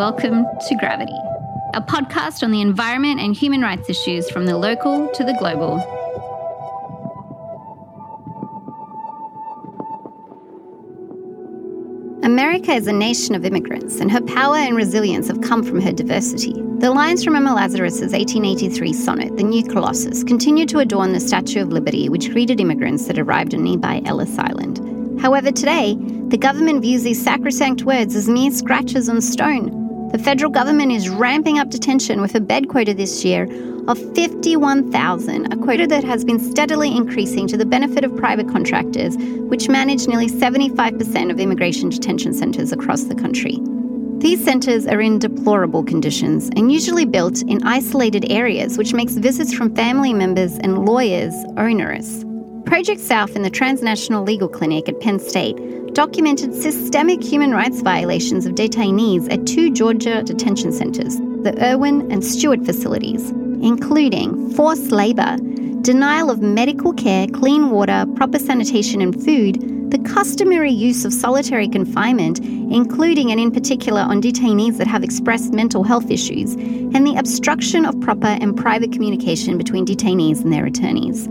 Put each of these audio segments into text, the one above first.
Welcome to Gravity, a podcast on the environment and human rights issues from the local to the global. America is a nation of immigrants, and her power and resilience have come from her diversity. The lines from Emma Lazarus's 1883 sonnet, The New Colossus, continue to adorn the Statue of Liberty, which greeted immigrants that arrived on nearby Ellis Island. However, today, the government views these sacrosanct words as mere scratches on stone, the federal government is ramping up detention with a bed quota this year of 51,000, a quota that has been steadily increasing to the benefit of private contractors, which manage nearly 75% of immigration detention centres across the country. These centres are in deplorable conditions and usually built in isolated areas, which makes visits from family members and lawyers onerous. Project South in the Transnational Legal Clinic at Penn State documented systemic human rights violations of detainees at two Georgia detention centres, the Irwin and Stewart facilities, including forced labour, denial of medical care, clean water, proper sanitation and food, the customary use of solitary confinement, including and in particular on detainees that have expressed mental health issues, and the obstruction of proper and private communication between detainees and their attorneys.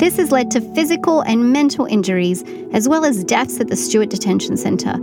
This has led to physical and mental injuries, as well as deaths at the Stewart Detention Centre.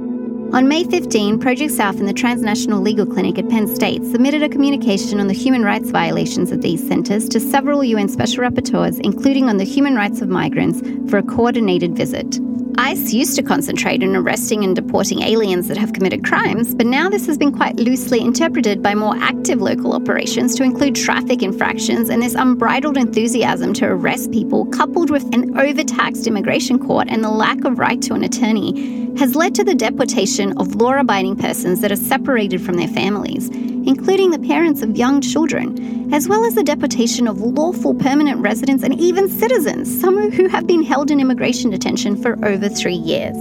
On May 15, Project South and the Transnational Legal Clinic at Penn State submitted a communication on the human rights violations of these centres to several UN Special Rapporteurs, including on the human rights of migrants, for a coordinated visit. ICE used to concentrate on arresting and deporting aliens that have committed crimes, but now this has been quite loosely interpreted by more active local operations to include traffic infractions and this unbridled enthusiasm to arrest people, coupled with an overtaxed immigration court and the lack of right to an attorney, has led to the deportation of law abiding persons that are separated from their families, including the parents of young children, as well as the deportation of lawful permanent residents and even citizens, some who have been held in immigration detention for over three years.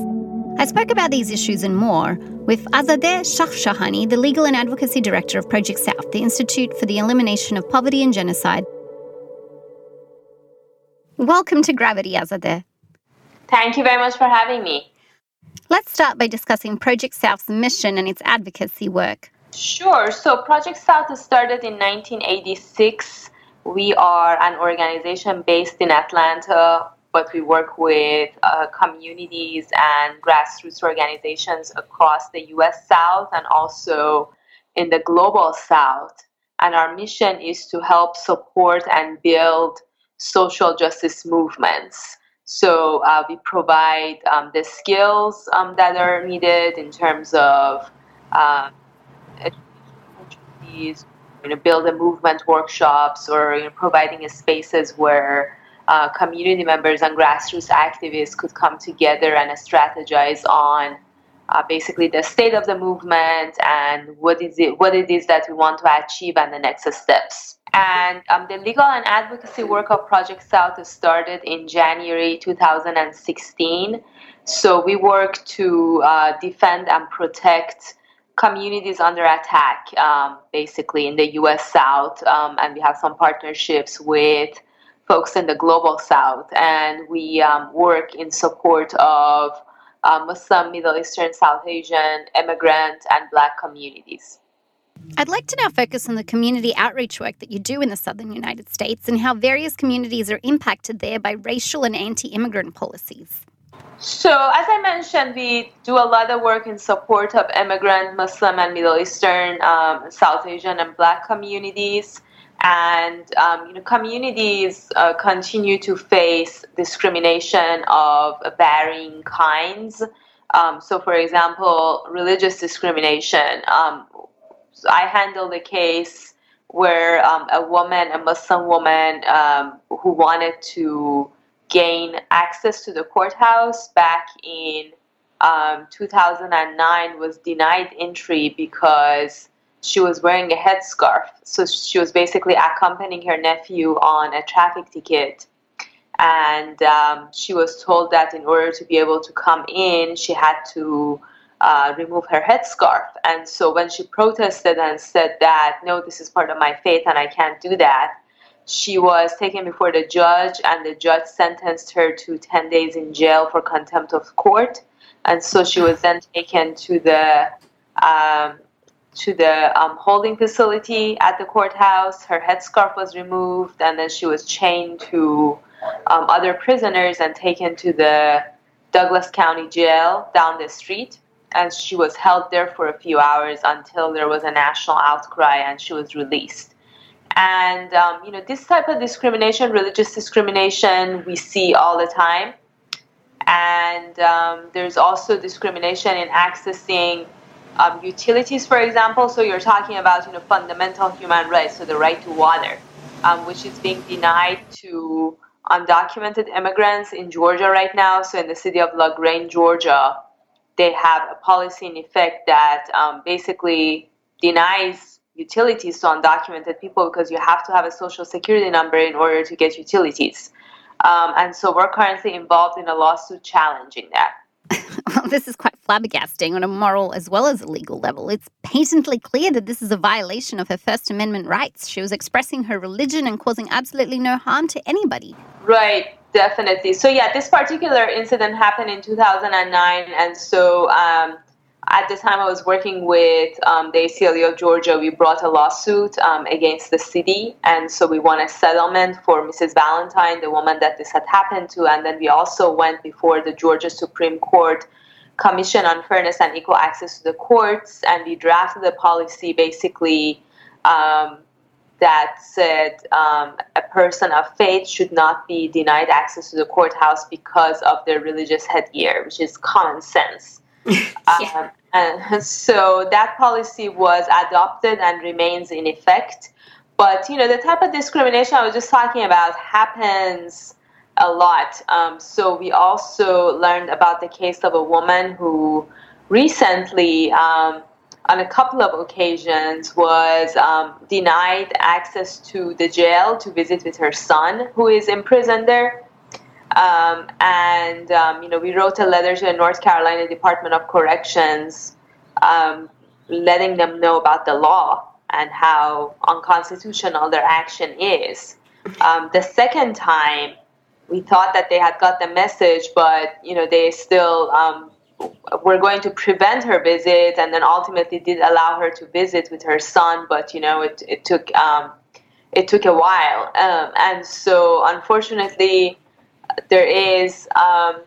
I spoke about these issues and more with Azadeh Shahshahani, the Legal and Advocacy Director of Project South, the Institute for the Elimination of Poverty and Genocide. Welcome to Gravity, Azadeh. Thank you very much for having me. Let's start by discussing Project South's mission and its advocacy work. Sure. So Project South started in 1986. We are an organization based in Atlanta, but we work with uh, communities and grassroots organizations across the US South and also in the global South. And our mission is to help support and build social justice movements. So uh, we provide um, the skills um, that are needed in terms of uh, opportunities, you know, build a movement workshops or you know, providing spaces where uh, community members and grassroots activists could come together and strategize on uh, basically the state of the movement and what is it what it is that we want to achieve and the next steps. And um, the legal and advocacy work of Project South started in January 2016. So we work to uh, defend and protect communities under attack, um, basically in the U.S. South, um, and we have some partnerships with folks in the global South, and we um, work in support of uh, Muslim, Middle Eastern, South Asian, immigrant, and Black communities. I'd like to now focus on the community outreach work that you do in the southern United States and how various communities are impacted there by racial and anti immigrant policies. So, as I mentioned, we do a lot of work in support of immigrant, Muslim, and Middle Eastern, um, South Asian, and Black communities. And um, you know, communities uh, continue to face discrimination of varying kinds. Um, so, for example, religious discrimination. Um, I handled a case where um, a woman, a Muslim woman, um, who wanted to gain access to the courthouse back in um, 2009 was denied entry because she was wearing a headscarf. So she was basically accompanying her nephew on a traffic ticket. And um, she was told that in order to be able to come in, she had to uh, remove her headscarf. And so when she protested and said that, no, this is part of my faith and I can't do that, she was taken before the judge, and the judge sentenced her to 10 days in jail for contempt of court. And so she was then taken to the um, to the um, holding facility at the courthouse. Her headscarf was removed, and then she was chained to um, other prisoners and taken to the Douglas County Jail down the street. And she was held there for a few hours until there was a national outcry and she was released. And, um, you know, this type of discrimination, religious discrimination, we see all the time. And um, there's also discrimination in accessing um, utilities, for example. So you're talking about, you know, fundamental human rights, so the right to water, um, which is being denied to undocumented immigrants in Georgia right now. So in the city of LaGrange, Georgia, they have a policy in effect that um, basically denies utilities to undocumented people because you have to have a social security number in order to get utilities. Um, and so we're currently involved in a lawsuit challenging that. well, this is quite flabbergasting on a moral as well as a legal level. It's patently clear that this is a violation of her First Amendment rights. She was expressing her religion and causing absolutely no harm to anybody. Right, definitely. So, yeah, this particular incident happened in 2009. And so, um, at the time I was working with um, the ACLU of Georgia, we brought a lawsuit um, against the city. And so we won a settlement for Mrs. Valentine, the woman that this had happened to. And then we also went before the Georgia Supreme Court Commission on Fairness and Equal Access to the Courts. And we drafted a policy basically um, that said um, a person of faith should not be denied access to the courthouse because of their religious headgear, which is common sense. Yeah. um, and so that policy was adopted and remains in effect. But you know, the type of discrimination I was just talking about happens a lot. Um, so we also learned about the case of a woman who recently, um, on a couple of occasions, was um, denied access to the jail to visit with her son, who is imprisoned there. Um, and um, you know, we wrote a letter to the North Carolina Department of Corrections, um, letting them know about the law and how unconstitutional their action is. Um, the second time, we thought that they had got the message, but you know, they still um, were going to prevent her visit, and then ultimately did allow her to visit with her son. But you know, it it took um, it took a while, and so unfortunately there is um,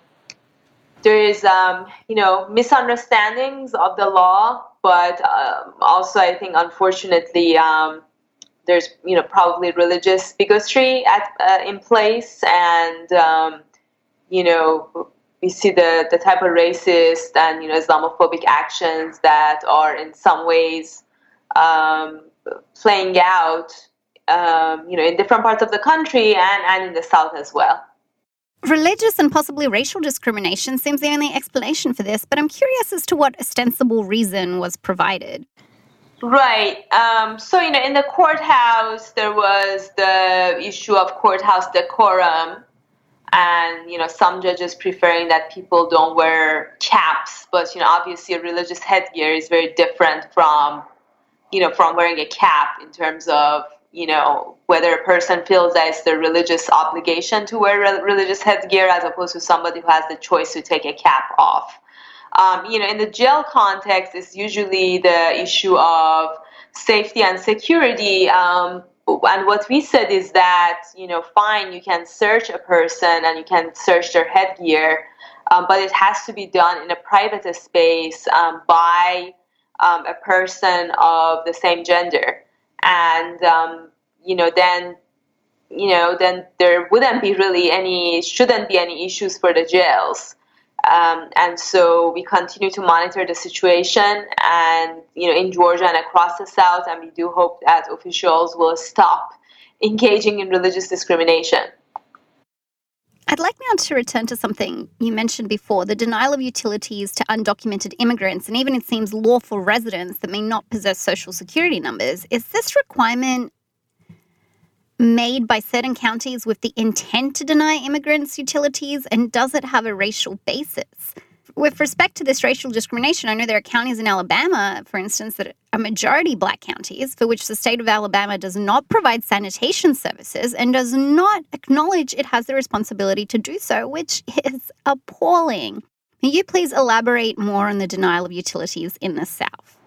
there is um, you know misunderstandings of the law, but um, also I think unfortunately um, there's you know probably religious bigotry at uh, in place, and um, you know we see the the type of racist and you know Islamophobic actions that are in some ways um, playing out. you know, in different parts of the country and, and in the South as well. Religious and possibly racial discrimination seems the only explanation for this, but I'm curious as to what ostensible reason was provided. Right. Um, so, you know, in the courthouse, there was the issue of courthouse decorum, and, you know, some judges preferring that people don't wear caps, but, you know, obviously a religious headgear is very different from, you know, from wearing a cap in terms of you know, whether a person feels that it's their religious obligation to wear re- religious headgear as opposed to somebody who has the choice to take a cap off. Um, you know, in the jail context, it's usually the issue of safety and security. Um, and what we said is that, you know, fine, you can search a person and you can search their headgear, um, but it has to be done in a private space um, by um, a person of the same gender and um, you know then you know then there wouldn't be really any shouldn't be any issues for the jails. Um, and so we continue to monitor the situation. And you know in georgia and across the south and we do hope that officials will stop engaging in religious discrimination I'd like now to return to something you mentioned before the denial of utilities to undocumented immigrants and even it seems lawful residents that may not possess social security numbers. Is this requirement made by certain counties with the intent to deny immigrants utilities and does it have a racial basis? With respect to this racial discrimination, I know there are counties in Alabama, for instance, that are majority black counties for which the state of Alabama does not provide sanitation services and does not acknowledge it has the responsibility to do so, which is appalling. Can you please elaborate more on the denial of utilities in the South?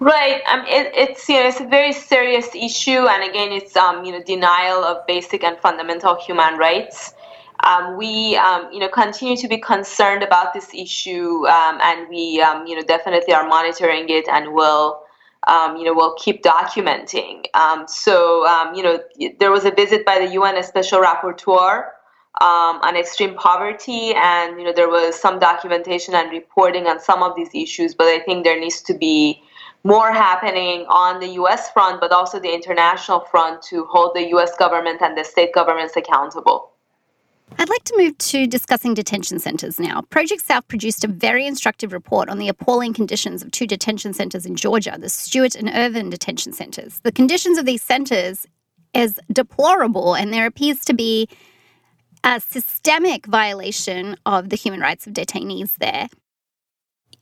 Right. Um, it, it's you know it's a very serious issue, and again, it's um, you know denial of basic and fundamental human rights. Um, we um, you know continue to be concerned about this issue, um, and we um, you know definitely are monitoring it, and will um, you know will keep documenting. Um, so you know there was a visit by the UN Special Rapporteur on extreme poverty, and you know there was some documentation and reporting on some of these issues, but I think there needs to be more happening on the US front, but also the international front to hold the US government and the state governments accountable. I'd like to move to discussing detention centres now. Project South produced a very instructive report on the appalling conditions of two detention centres in Georgia, the Stewart and Irvin detention centres. The conditions of these centres is deplorable, and there appears to be a systemic violation of the human rights of detainees there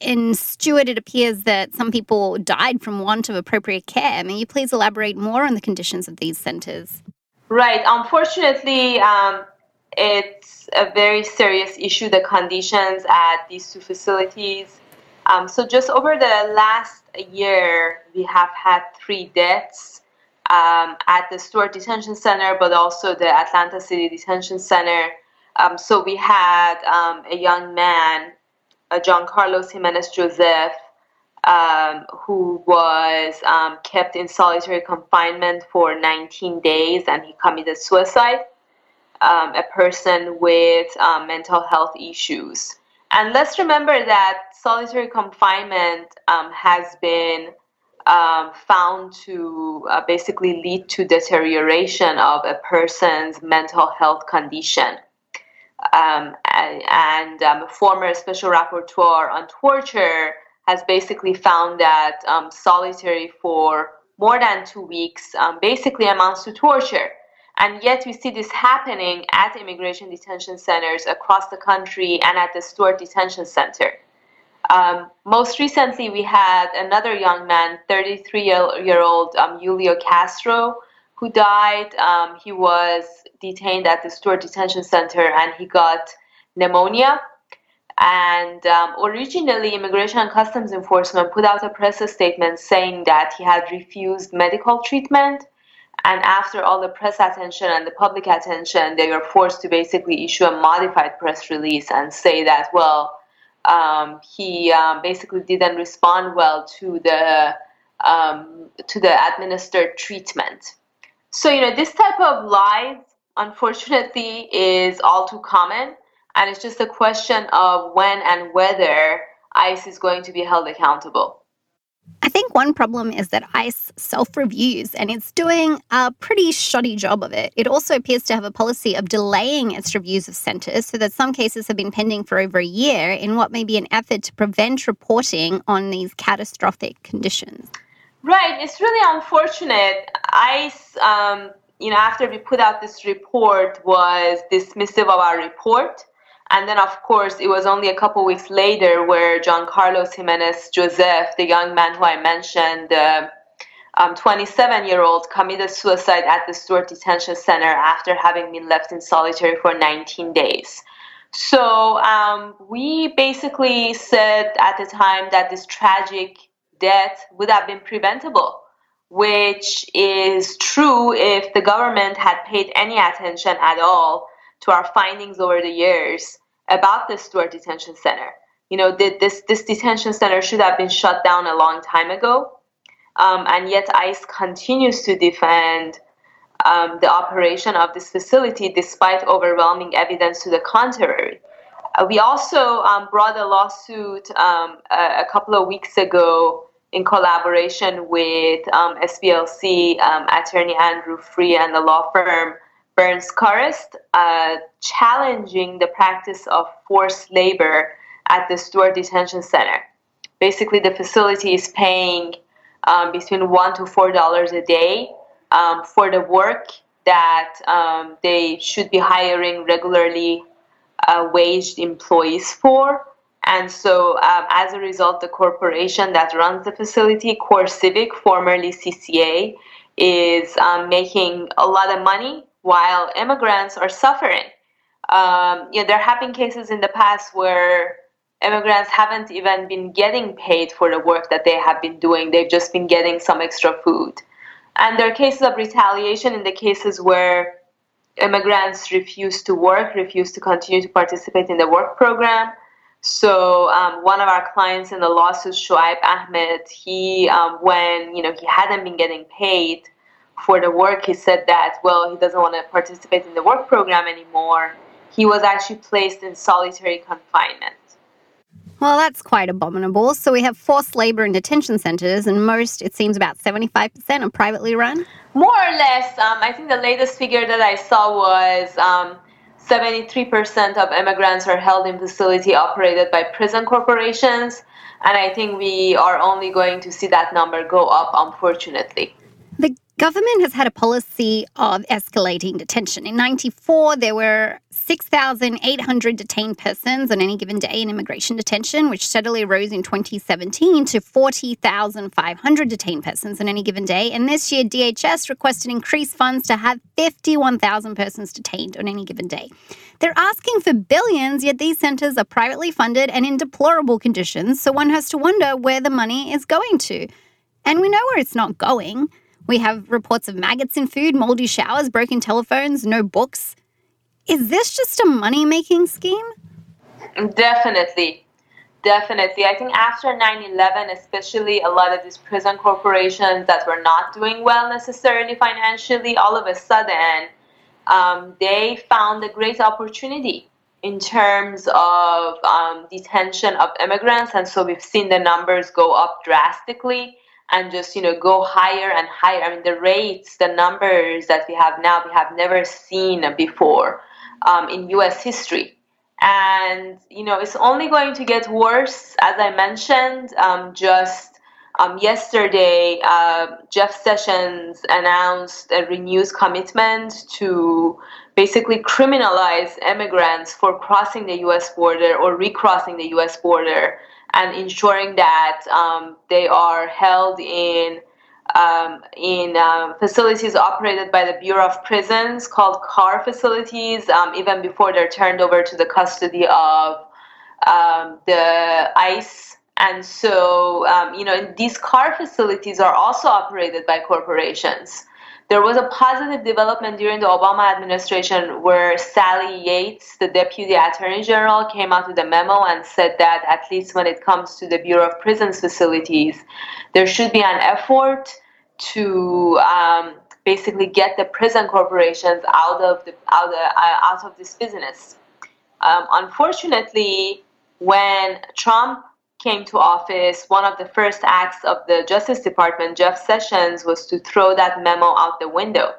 in Stewart, it appears that some people died from want of appropriate care. May you please elaborate more on the conditions of these centres? Right. Unfortunately, um, it's a very serious issue, the conditions at these two facilities. Um, so, just over the last year, we have had three deaths um, at the Stewart Detention Center, but also the Atlanta City Detention Center. Um, so, we had um, a young man uh, John Carlos Jimenez Joseph, um, who was um, kept in solitary confinement for 19 days and he committed suicide. Um, a person with um, mental health issues. And let's remember that solitary confinement um, has been um, found to uh, basically lead to deterioration of a person's mental health condition um, and, um, a former special rapporteur on torture has basically found that solitary for more than two weeks basically amounts to torture. And yet we see this happening at immigration detention centers across the country and at the Stewart Detention Center. Um, most recently, we had another young man, 33 year old um, Julio Castro, who died. Um, he was detained at the Stewart Detention Center and he got pneumonia. And um, originally, Immigration and Customs Enforcement put out a press statement saying that he had refused medical treatment. And after all the press attention and the public attention, they were forced to basically issue a modified press release and say that, well, um, he um, basically didn't respond well to the um, to the administered treatment. So, you know, this type of lies, unfortunately, is all too common. And it's just a question of when and whether ICE is going to be held accountable. I think one problem is that ICE self reviews and it's doing a pretty shoddy job of it. It also appears to have a policy of delaying its reviews of centres so that some cases have been pending for over a year in what may be an effort to prevent reporting on these catastrophic conditions. Right. It's really unfortunate. ICE, um, you know, after we put out this report, was dismissive of our report. And then, of course, it was only a couple weeks later where John Carlos Jimenez Joseph, the young man who I mentioned, the um, 27 year old, committed suicide at the Stewart Detention Center after having been left in solitary for 19 days. So um, we basically said at the time that this tragic death would have been preventable, which is true if the government had paid any attention at all to our findings over the years about the Stewart Detention Center. You know, this, this detention center should have been shut down a long time ago, um, and yet ICE continues to defend um, the operation of this facility despite overwhelming evidence to the contrary. Uh, we also um, brought a lawsuit um, a, a, couple of weeks ago in collaboration with um, SPLC um, attorney Andrew Free and the law firm Burns Charest, uh, challenging the practice of forced labor at the Stewart Detention Center. Basically, the facility is paying um, between one to four dollars a day um, for the work that um, they should be hiring regularly uh, waged employees for. And so, um, as a result, the corporation that runs the facility, CoreCivic, formerly CCA, is um, making a lot of money while immigrants are suffering. Um, you know, there have been cases in the past where immigrants haven't even been getting paid for the work that they have been doing. They've just been getting some extra food. And there are cases of retaliation in the cases where immigrants refuse to work, refuse to continue to participate in the work program. So um, one of our clients in the lawsuit, Shoaib Ahmed, he um, when you know he hadn't been getting paid for the work, he said that well he doesn't want to participate in the work program anymore. He was actually placed in solitary confinement. Well, that's quite abominable. So we have forced labor in detention centres, and most, it seems, about 75% are privately run? More or less. Um, I think the latest figure that I saw was um, 73% of immigrants are held in facility operated by prison corporations. And I think we are only going to see that number go up, unfortunately. Government has had a policy of escalating detention. In 94, there were 6,800 detained persons on any given day in immigration detention, which steadily rose in 2017 to 40,500 detained persons on any given day. And this year, DHS requested increased funds to have 51,000 persons detained on any given day. They're asking for billions, yet these centres are privately funded and in deplorable conditions, so one has to wonder where the money is going to. And we know where it's not going. We have reports of maggots in food, moldy showers, broken telephones, no books. Is this just a money making scheme? Definitely. Definitely. I think after 9 11, especially a lot of these prison corporations that were not doing well necessarily financially, all of a sudden, um, they found a great opportunity in terms of um, detention of immigrants. And so we've seen the numbers go up drastically and just you know go higher and higher. I mean, the rates, the numbers that we have now, we have never seen before um, in U.S. history. And you know, it's only going to get worse, as I mentioned. Um, just um, yesterday, uh, Jeff Sessions announced a renewed commitment to basically criminalize immigrants for crossing the U.S. border or recrossing the U.S. border and ensuring that um, they are held in um, in um, facilities operated by the Bureau of Prisons called CAR facilities, um, even before they're turned over to the custody of um, the ICE. And so, um, you know, these CAR facilities are also operated by corporations. There was a positive development during the Obama administration where Sally Yates, the Deputy Attorney General, came out with a memo and said that at least when it comes to the Bureau of Prisons facilities, there should be an effort to um, basically get the prison corporations out of the out of, uh, out of this business. Um, unfortunately, when Trump came to office, one of the first acts of the Justice Department, Jeff Sessions, was to throw that memo out the window.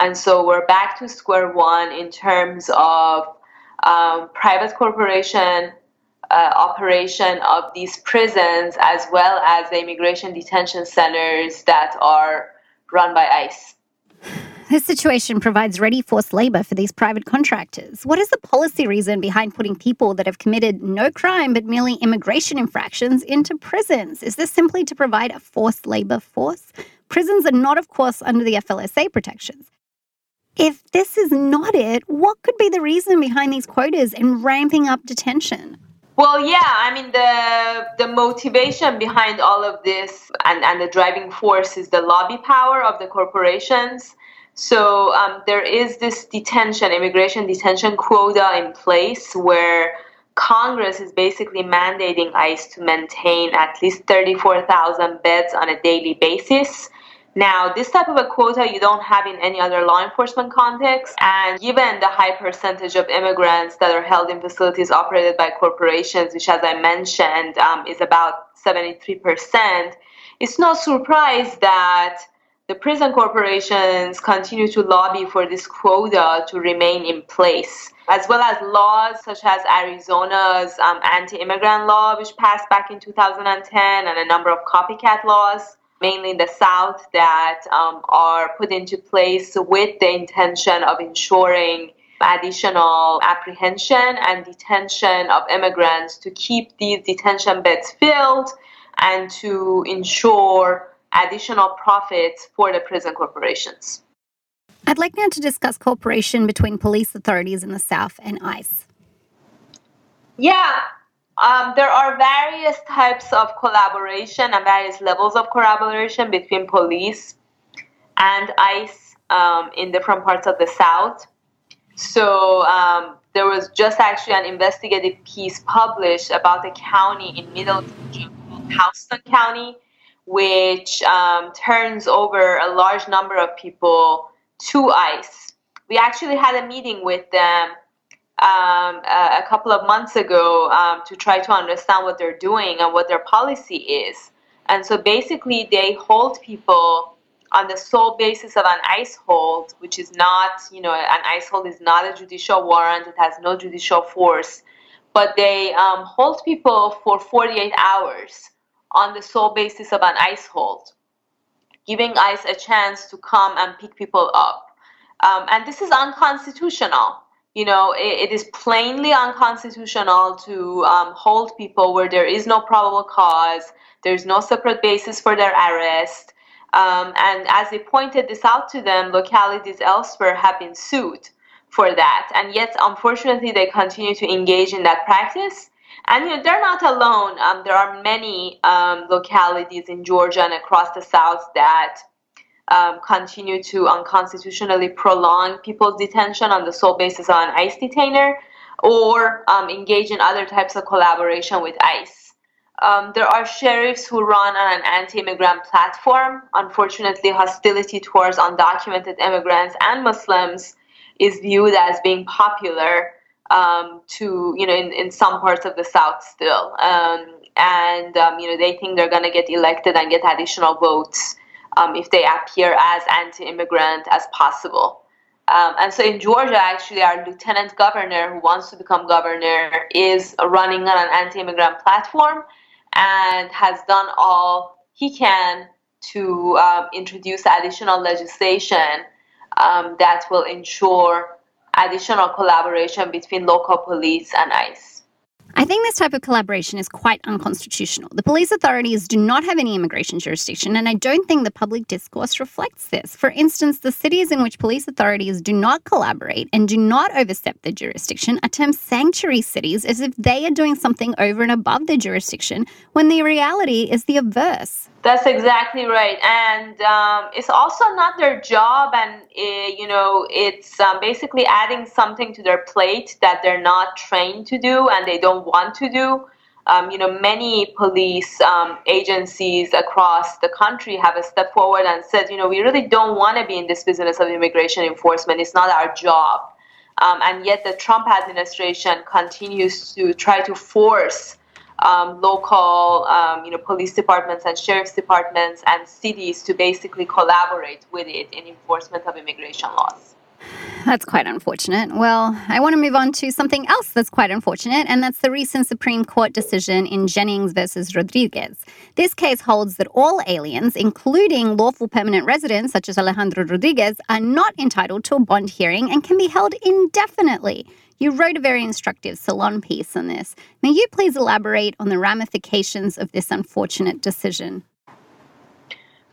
And so we're back to square one in terms of um, private corporation uh, operation of these prisons as well as the immigration detention centers that are run by ICE. This situation provides ready forced labor for these private contractors. What is the policy reason behind putting people that have committed no crime but merely immigration infractions into prisons? Is this simply to provide a forced labor force? Prisons are not, of course, under the FLSA protections. If this is not it, what could be the reason behind these quotas and ramping up detention? Well, yeah, I mean the the motivation behind all of this and, and the driving force is the lobby power of the corporations so um, there is this detention, immigration detention quota in place where Congress is basically mandating ICE to maintain at least 34,000 beds on a daily basis. Now, this type of a quota you don't have in any other law enforcement context, and given the high percentage of immigrants that are held in facilities operated by corporations, which, as I mentioned, um, is about 73%, it's no surprise that the prison corporations continue to lobby for this quota to remain in place, as well as laws such as Arizona's um, anti immigrant law, which passed back in 2010, and a number of copycat laws, mainly in the South, that um, are put into place with the intention of ensuring additional apprehension and detention of immigrants to keep these detention beds filled and to ensure additional profits for the prison corporations. I'd like now to discuss cooperation between police authorities in the South and ICE. Yeah, Um, there are various types of collaboration and various levels of collaboration between police and ICE um, in different parts of the South. So um, there was just actually an investigative piece published about a county in Middle called Houston County, which um, turns over a large number of people to ICE. We actually had a meeting with them um, a, couple of months ago um, to try to understand what they're doing and what their policy is. And so basically, they hold people on the sole basis of an ICE hold, which is not, you know, an ICE hold is not a judicial warrant, it has no judicial force, but they um, hold people for 48 hours on the sole basis of an ICE hold, giving ICE a chance to come and pick people up. Um, and this is unconstitutional. You know, it, it is plainly unconstitutional to um, hold people where there is no probable cause, there's no separate basis for their arrest. Um, and as they pointed this out to them, localities elsewhere have been sued for that. And yet, unfortunately, they continue to engage in that practice. And you know, they're not alone. Um, there are many um, localities in Georgia and across the South that um, continue to unconstitutionally prolong people's detention on the sole basis of an ICE detainer or um, engage in other types of collaboration with ICE. Um, there are sheriffs who run on an anti immigrant platform. Unfortunately, hostility towards undocumented immigrants and Muslims is viewed as being popular um, to, you know, in, in some parts of the South still. Um, and, um, you know, they think they're going to get elected and get additional votes um, if they appear as anti-immigrant as possible. Um, and so in Georgia, actually, our lieutenant governor who wants to become governor is running on an anti-immigrant platform and has done all he can to um, introduce additional legislation that will ensure additional collaboration between local police and ICE. I think this type of collaboration is quite unconstitutional. The police authorities do not have any immigration jurisdiction, and I don't think the public discourse reflects this. For instance, the cities in which police authorities do not collaborate and do not overstep their jurisdiction are termed sanctuary cities as if they are doing something over and above their jurisdiction, when the reality is the averse. That's exactly right, and um, it's also not their job, and uh, you know, it's um, basically adding something to their plate that they're not trained to do and they don't want to do. Um, you know, many police um, agencies across the country have stepped forward and said, you know, we really don't want to be in this business of immigration enforcement. It's not our job. Um, and yet, the Trump administration continues to try to force um, local, um, you know, police departments and sheriff's departments and cities to basically collaborate with it in enforcement of immigration laws. That's quite unfortunate. Well, I want to move on to something else that's quite unfortunate, and that's the recent Supreme Court decision in Jennings versus Rodriguez. This case holds that all aliens, including lawful permanent residents such as Alejandro Rodriguez, are not entitled to a bond hearing and can be held indefinitely. You wrote a very instructive salon piece on this. May you please elaborate on the ramifications of this unfortunate decision?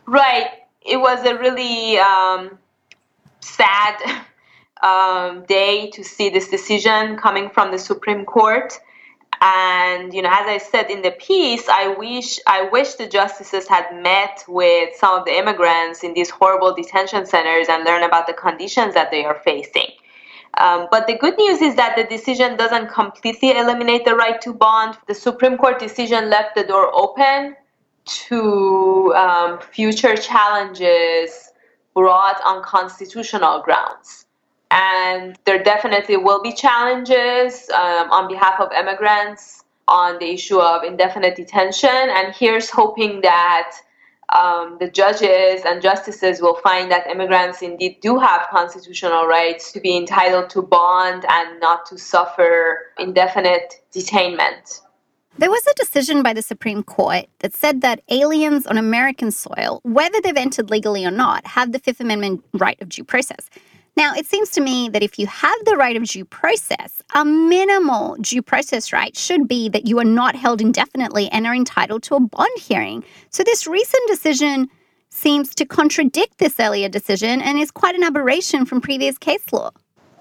Right. It was a really um, sad um, day to see this decision coming from the Supreme Court. And you know, as I said in the piece, I wish I wish the justices had met with some of the immigrants in these horrible detention centers and learn about the conditions that they are facing. Um, but the good news is that the decision doesn't completely eliminate the right to bond. The Supreme Court decision left the door open to um, future challenges brought on constitutional grounds. And there definitely will be challenges um, on behalf of immigrants on the issue of indefinite detention. And here's hoping that um, the judges and justices will find that immigrants indeed do have constitutional rights to be entitled to bond and not to suffer indefinite detainment. There was a decision by the Supreme Court that said that aliens on American soil, whether they've entered legally or not, have the Fifth Amendment right of due process. Now, it seems to me that if you have the right of due process, a minimal due process right should be that you are not held indefinitely and are entitled to a bond hearing. So, this recent decision seems to contradict this earlier decision and is quite an aberration from previous case law.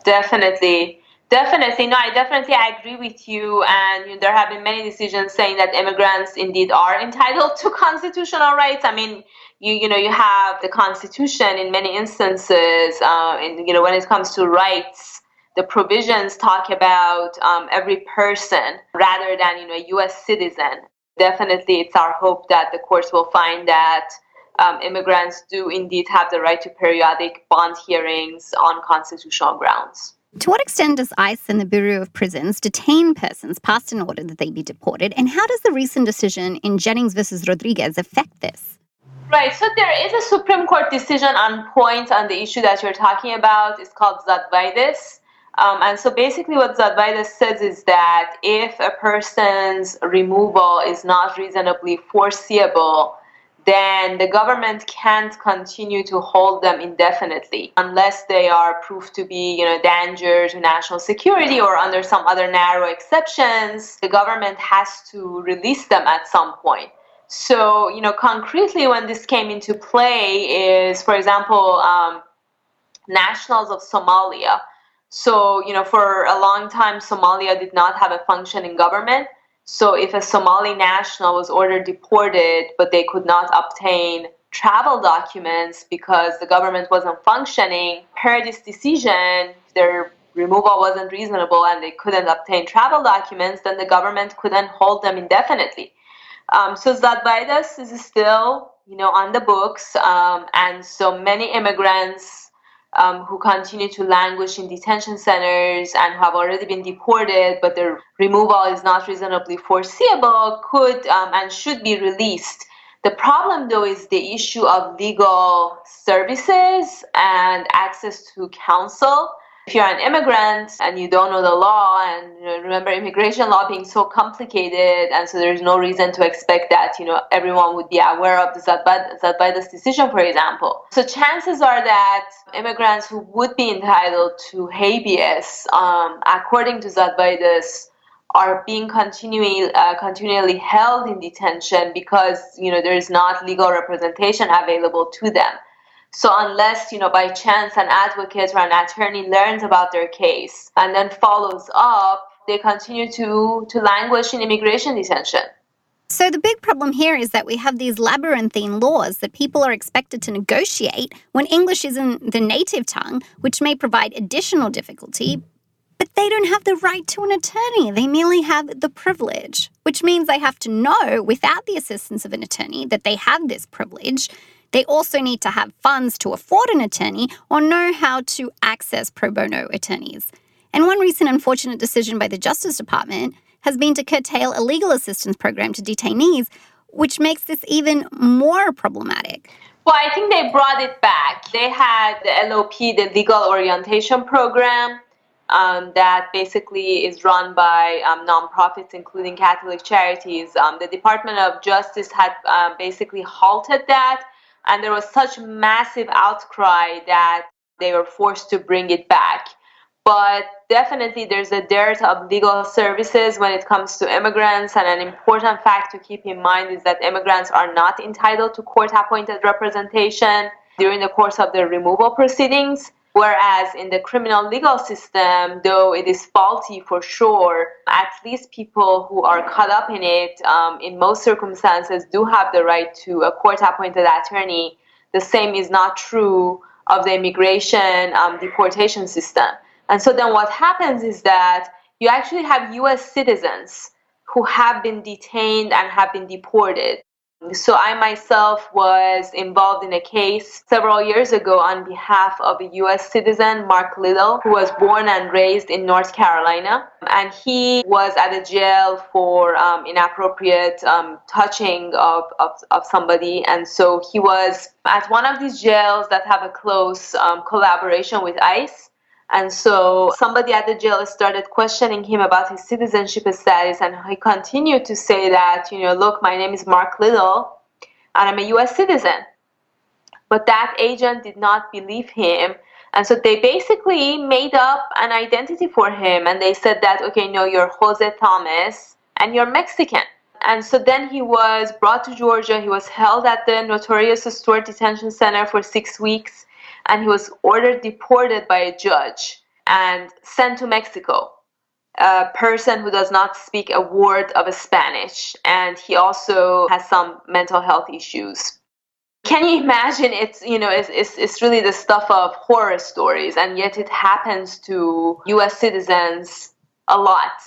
Definitely. Definitely, no, I definitely I agree with you. And you know, there have been many decisions saying that immigrants indeed are entitled to constitutional rights. I mean, you you know, you have the Constitution in many instances, uh, and you know, when it comes to rights, the provisions talk about um, every person rather than you know a U.S. citizen. Definitely, it's our hope that the courts will find that. Um, immigrants do indeed have the right to periodic bond hearings on constitutional grounds. To what extent does ICE and the Bureau of Prisons detain persons past an order that they be deported? And how does the recent decision in Jennings versus Rodriguez affect this? Right, so there is a Supreme Court decision on point on the issue that you're talking about. It's called Zadvydas. Um, and so basically, what Zadvydas says is that if a person's removal is not reasonably foreseeable, then the government can't continue to hold them indefinitely unless they are proved to be, you know, danger to national security or under some other narrow exceptions. The government has to release them at some point. So, you know, concretely, when this came into play, is for example, um, nationals of Somalia. So, you know, for a long time, Somalia did not have a functioning government. So if a Somali national was ordered deported, but they could not obtain travel documents because the government wasn't functioning, per this decision, their removal wasn't reasonable and they couldn't obtain travel documents, then the government couldn't hold them indefinitely. Um, so Zadvydas is still, you know, on the books, um, and so many immigrants um, who continue to languish in detention centers and have already been deported, but their removal is not reasonably foreseeable, could um, and should be released. The problem, though, is the issue of legal services and access to counsel if you're an immigrant and you don't know the law and remember immigration law being so complicated and so there's no reason to expect that you know everyone would be aware of the Zadvydas decision for example. So chances are that immigrants who would be entitled to habeas um, according to Zadvydas are being continually uh, continually held in detention because you know there is not legal representation available to them so unless, you know, by chance an advocate or an attorney learns about their case and then follows up, they continue to, to languish in immigration detention. So the big problem here is that we have these labyrinthine laws that people are expected to negotiate when English isn't the native tongue, which may provide additional difficulty. But they don't have the right to an attorney. They merely have the privilege, which means they have to know, without the assistance of an attorney, that they have this privilege they also need to have funds to afford an attorney or know how to access pro bono attorneys. And one recent unfortunate decision by the Justice Department has been to curtail a legal assistance program to detainees, which makes this even more problematic. Well, I think they brought it back. They had the LOP, the Legal Orientation Program, um, that basically is run by um, nonprofits, including Catholic charities. Um, the Department of Justice had uh, basically halted that and there was such massive outcry that they were forced to bring it back. But definitely, there's a dearth of legal services when it comes to immigrants. And an important fact to keep in mind is that immigrants are not entitled to court appointed representation during the course of their removal proceedings. Whereas in the criminal legal system, though it is faulty for sure, at least people who are caught up in it, um, in most circumstances, do have the right to a court appointed attorney. The same is not true of the immigration um, deportation system. And so then what happens is that you actually have US citizens who have been detained and have been deported. So I myself was involved in a case several years ago on behalf of a US citizen, Mark Lyttle, who was born and raised in North Carolina. And he was at a jail for um, inappropriate um, touching of, of, of, somebody. And so he was at one of these jails that have a close um, collaboration with ICE. And so somebody at the jail started questioning him about his citizenship status, and he continued to say that, you know, look, my name is Mark Lyttle, and I'm a U.S. citizen. But that agent did not believe him. And so they basically made up an identity for him, and they said that, okay, no, you're Jose Thomas, and you're Mexican. And so then he was brought to Georgia. He was held at the notorious Stewart Detention Center for six weeks and he was ordered deported by a judge. and sent to Mexico. A person who does not speak a word of Spanish, and he also has some mental health issues. Can you imagine? It's you know, it's, it's, it's really the stuff of horror stories, and yet it happens to U.S. citizens a lot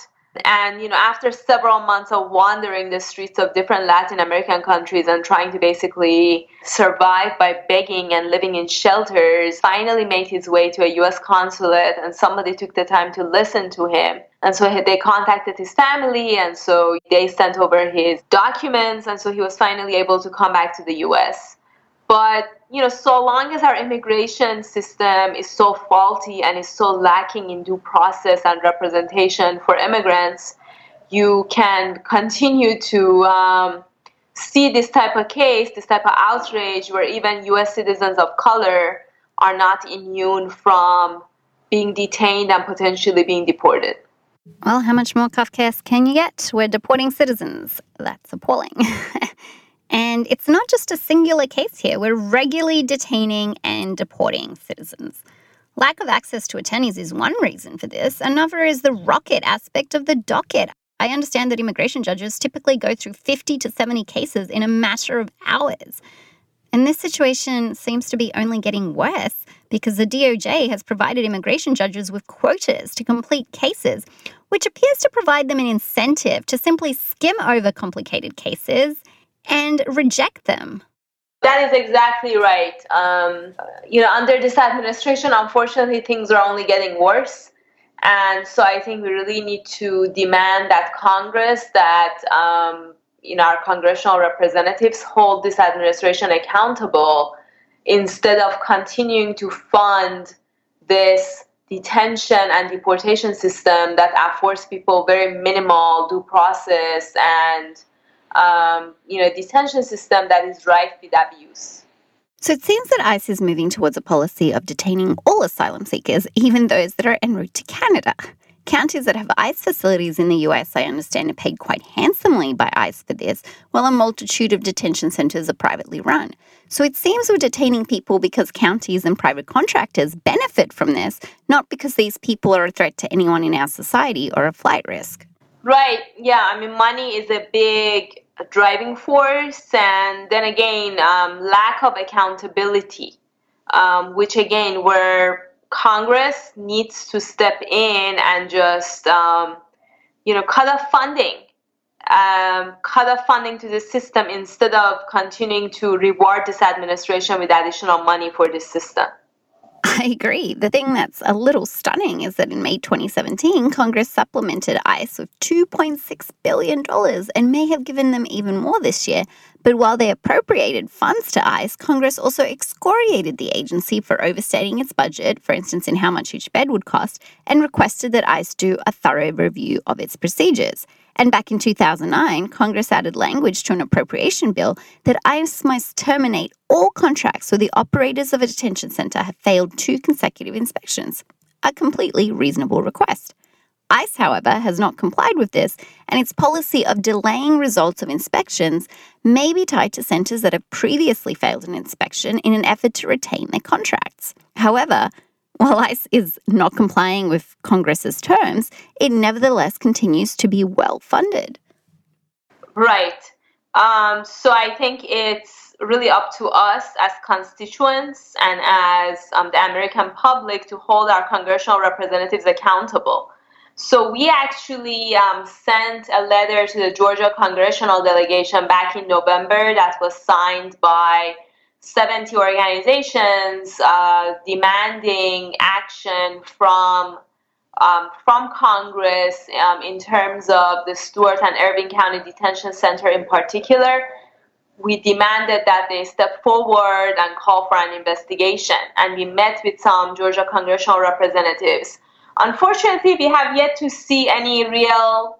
and you know after several months of wandering the streets of different latin american countries and trying to basically survive by begging and living in shelters finally made his way to a us consulate and somebody took the time to listen to him. And so they contacted his family and so they sent over his documents and so he was finally able to come back to the us but you know, so long as our immigration system is so faulty and is so lacking in due process and representation for immigrants, you can continue to um, see this type of case, this type of outrage, where even U.S. citizens of color are not immune from being detained and potentially being deported. Well, how much more Kafkaesque can you get? We're deporting citizens. That's appalling. And it's not just a singular case here, we're regularly detaining and deporting citizens. Lack of access to attorneys is one reason for this, another is the rocket aspect of the docket. I understand that immigration judges typically go through 50 to 70 cases in a matter of hours. And this situation seems to be only getting worse because the DOJ has provided immigration judges with quotas to complete cases, which appears to provide them an incentive to simply skim over complicated cases and reject them. That is exactly right. Um, you know, under this administration, unfortunately, things are only getting worse. And so I think we really need to demand that Congress, that um, you know, our congressional representatives hold this administration accountable instead of continuing to fund this detention and deportation system that affords people very minimal due process and um, you know, detention system that is rife with abuse. So it seems that ICE is moving towards a policy of detaining all asylum seekers, even those that are en route to Canada. Counties that have ICE facilities in the US, I understand, are paid quite handsomely by ICE for this, while a multitude of detention centres are privately run. So it seems we're detaining people because counties and private contractors benefit from this, not because these people are a threat to anyone in our society or a flight risk. Right. Yeah. I mean, money is a big driving force, and then again, um, lack of accountability, um, which again, where Congress needs to step in and just, um, you know, cut off funding, um, cut off funding to the system instead of continuing to reward this administration with additional money for this system. I agree. The thing that's a little stunning is that in May 2017, Congress supplemented ICE with $2.6 billion and may have given them even more this year. But while they appropriated funds to ICE, Congress also excoriated the agency for overstating its budget, for instance, in how much each bed would cost, and requested that ICE do a thorough review of its procedures. And back in 2009, Congress added language to an appropriation bill that ICE must terminate all contracts where the operators of a detention center have failed two consecutive inspections. A completely reasonable request. ICE, however, has not complied with this, and its policy of delaying results of inspections may be tied to centres that have previously failed an inspection in an effort to retain their contracts. However, while ICE is not complying with Congress's terms, it nevertheless continues to be well funded. Right. Um, so I think it's really up to us as constituents and as um, the American public to hold our congressional representatives accountable. So we actually um, sent a letter to the Georgia congressional delegation back in November that was signed by 70 organizations uh, demanding action from um, from Congress um, in terms of the Stewart and Irwin County Detention Center in particular. We demanded that they step forward and call for an investigation. And we met with some Georgia congressional representatives. Unfortunately, we have yet to see any real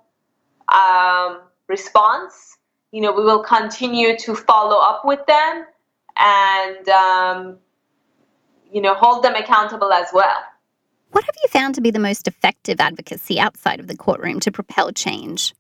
um, response. You know, we will continue to follow up with them and um, you know hold them accountable as well. What have you found to be the most effective advocacy outside of the courtroom to propel change?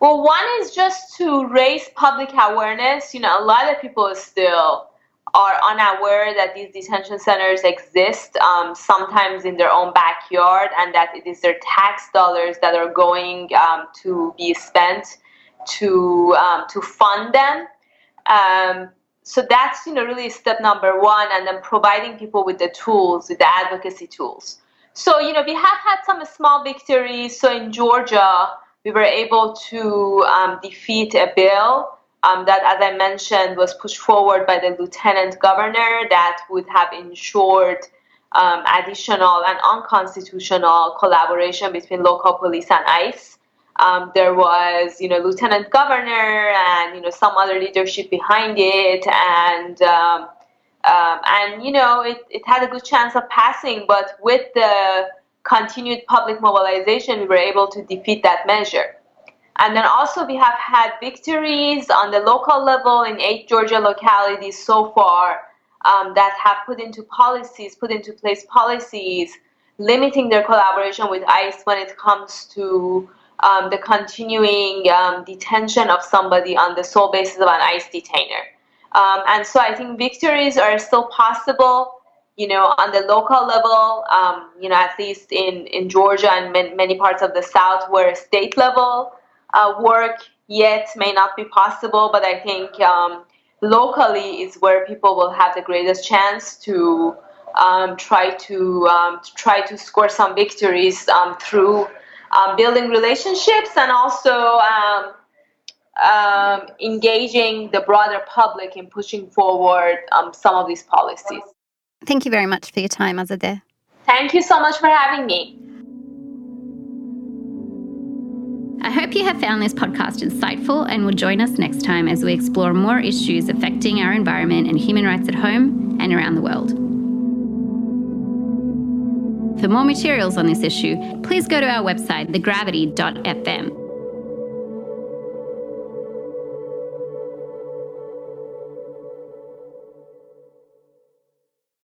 Well, one is just to raise public awareness. You know, a lot of people are still are unaware that these detention centers exist, um, sometimes in their own backyard, and that it is their tax dollars that are going um, to be spent to um, to fund them. Um, so that's you know really step number one, and then providing people with the tools, with the advocacy tools. So you know we have had some small victories. So in Georgia, we were able to um, defeat a bill um, that, as I mentioned, was pushed forward by the lieutenant governor that would have ensured um, additional and unconstitutional collaboration between local police and ICE. Um, there was, you know, lieutenant governor and you know some other leadership behind it, and um, um, and you know it, it had a good chance of passing. But with the continued public mobilization, we were able to defeat that measure. And then also we have had victories on the local level in eight Georgia localities so far um, that have put into policies, put into place policies limiting their collaboration with ICE when it comes to um, the continuing um, detention of somebody on the sole basis of an ICE detainer. Um, and so I think victories are still possible, you know, on the local level, um, you know, at least in, in Georgia and many parts of the South where state level uh, work yet may not be possible, but I think um, locally is where people will have the greatest chance to um, try to, um, to, try to score some victories um, through um, building relationships and also um, engaging the broader public in pushing forward some of these policies. Thank you very much for your time, Azadeh. Thank you so much for having me. I hope you have found this podcast insightful and will join us next time as we explore more issues affecting our environment and human rights at home and around the world. For more materials on this issue, please go to our website, thegravity.fm.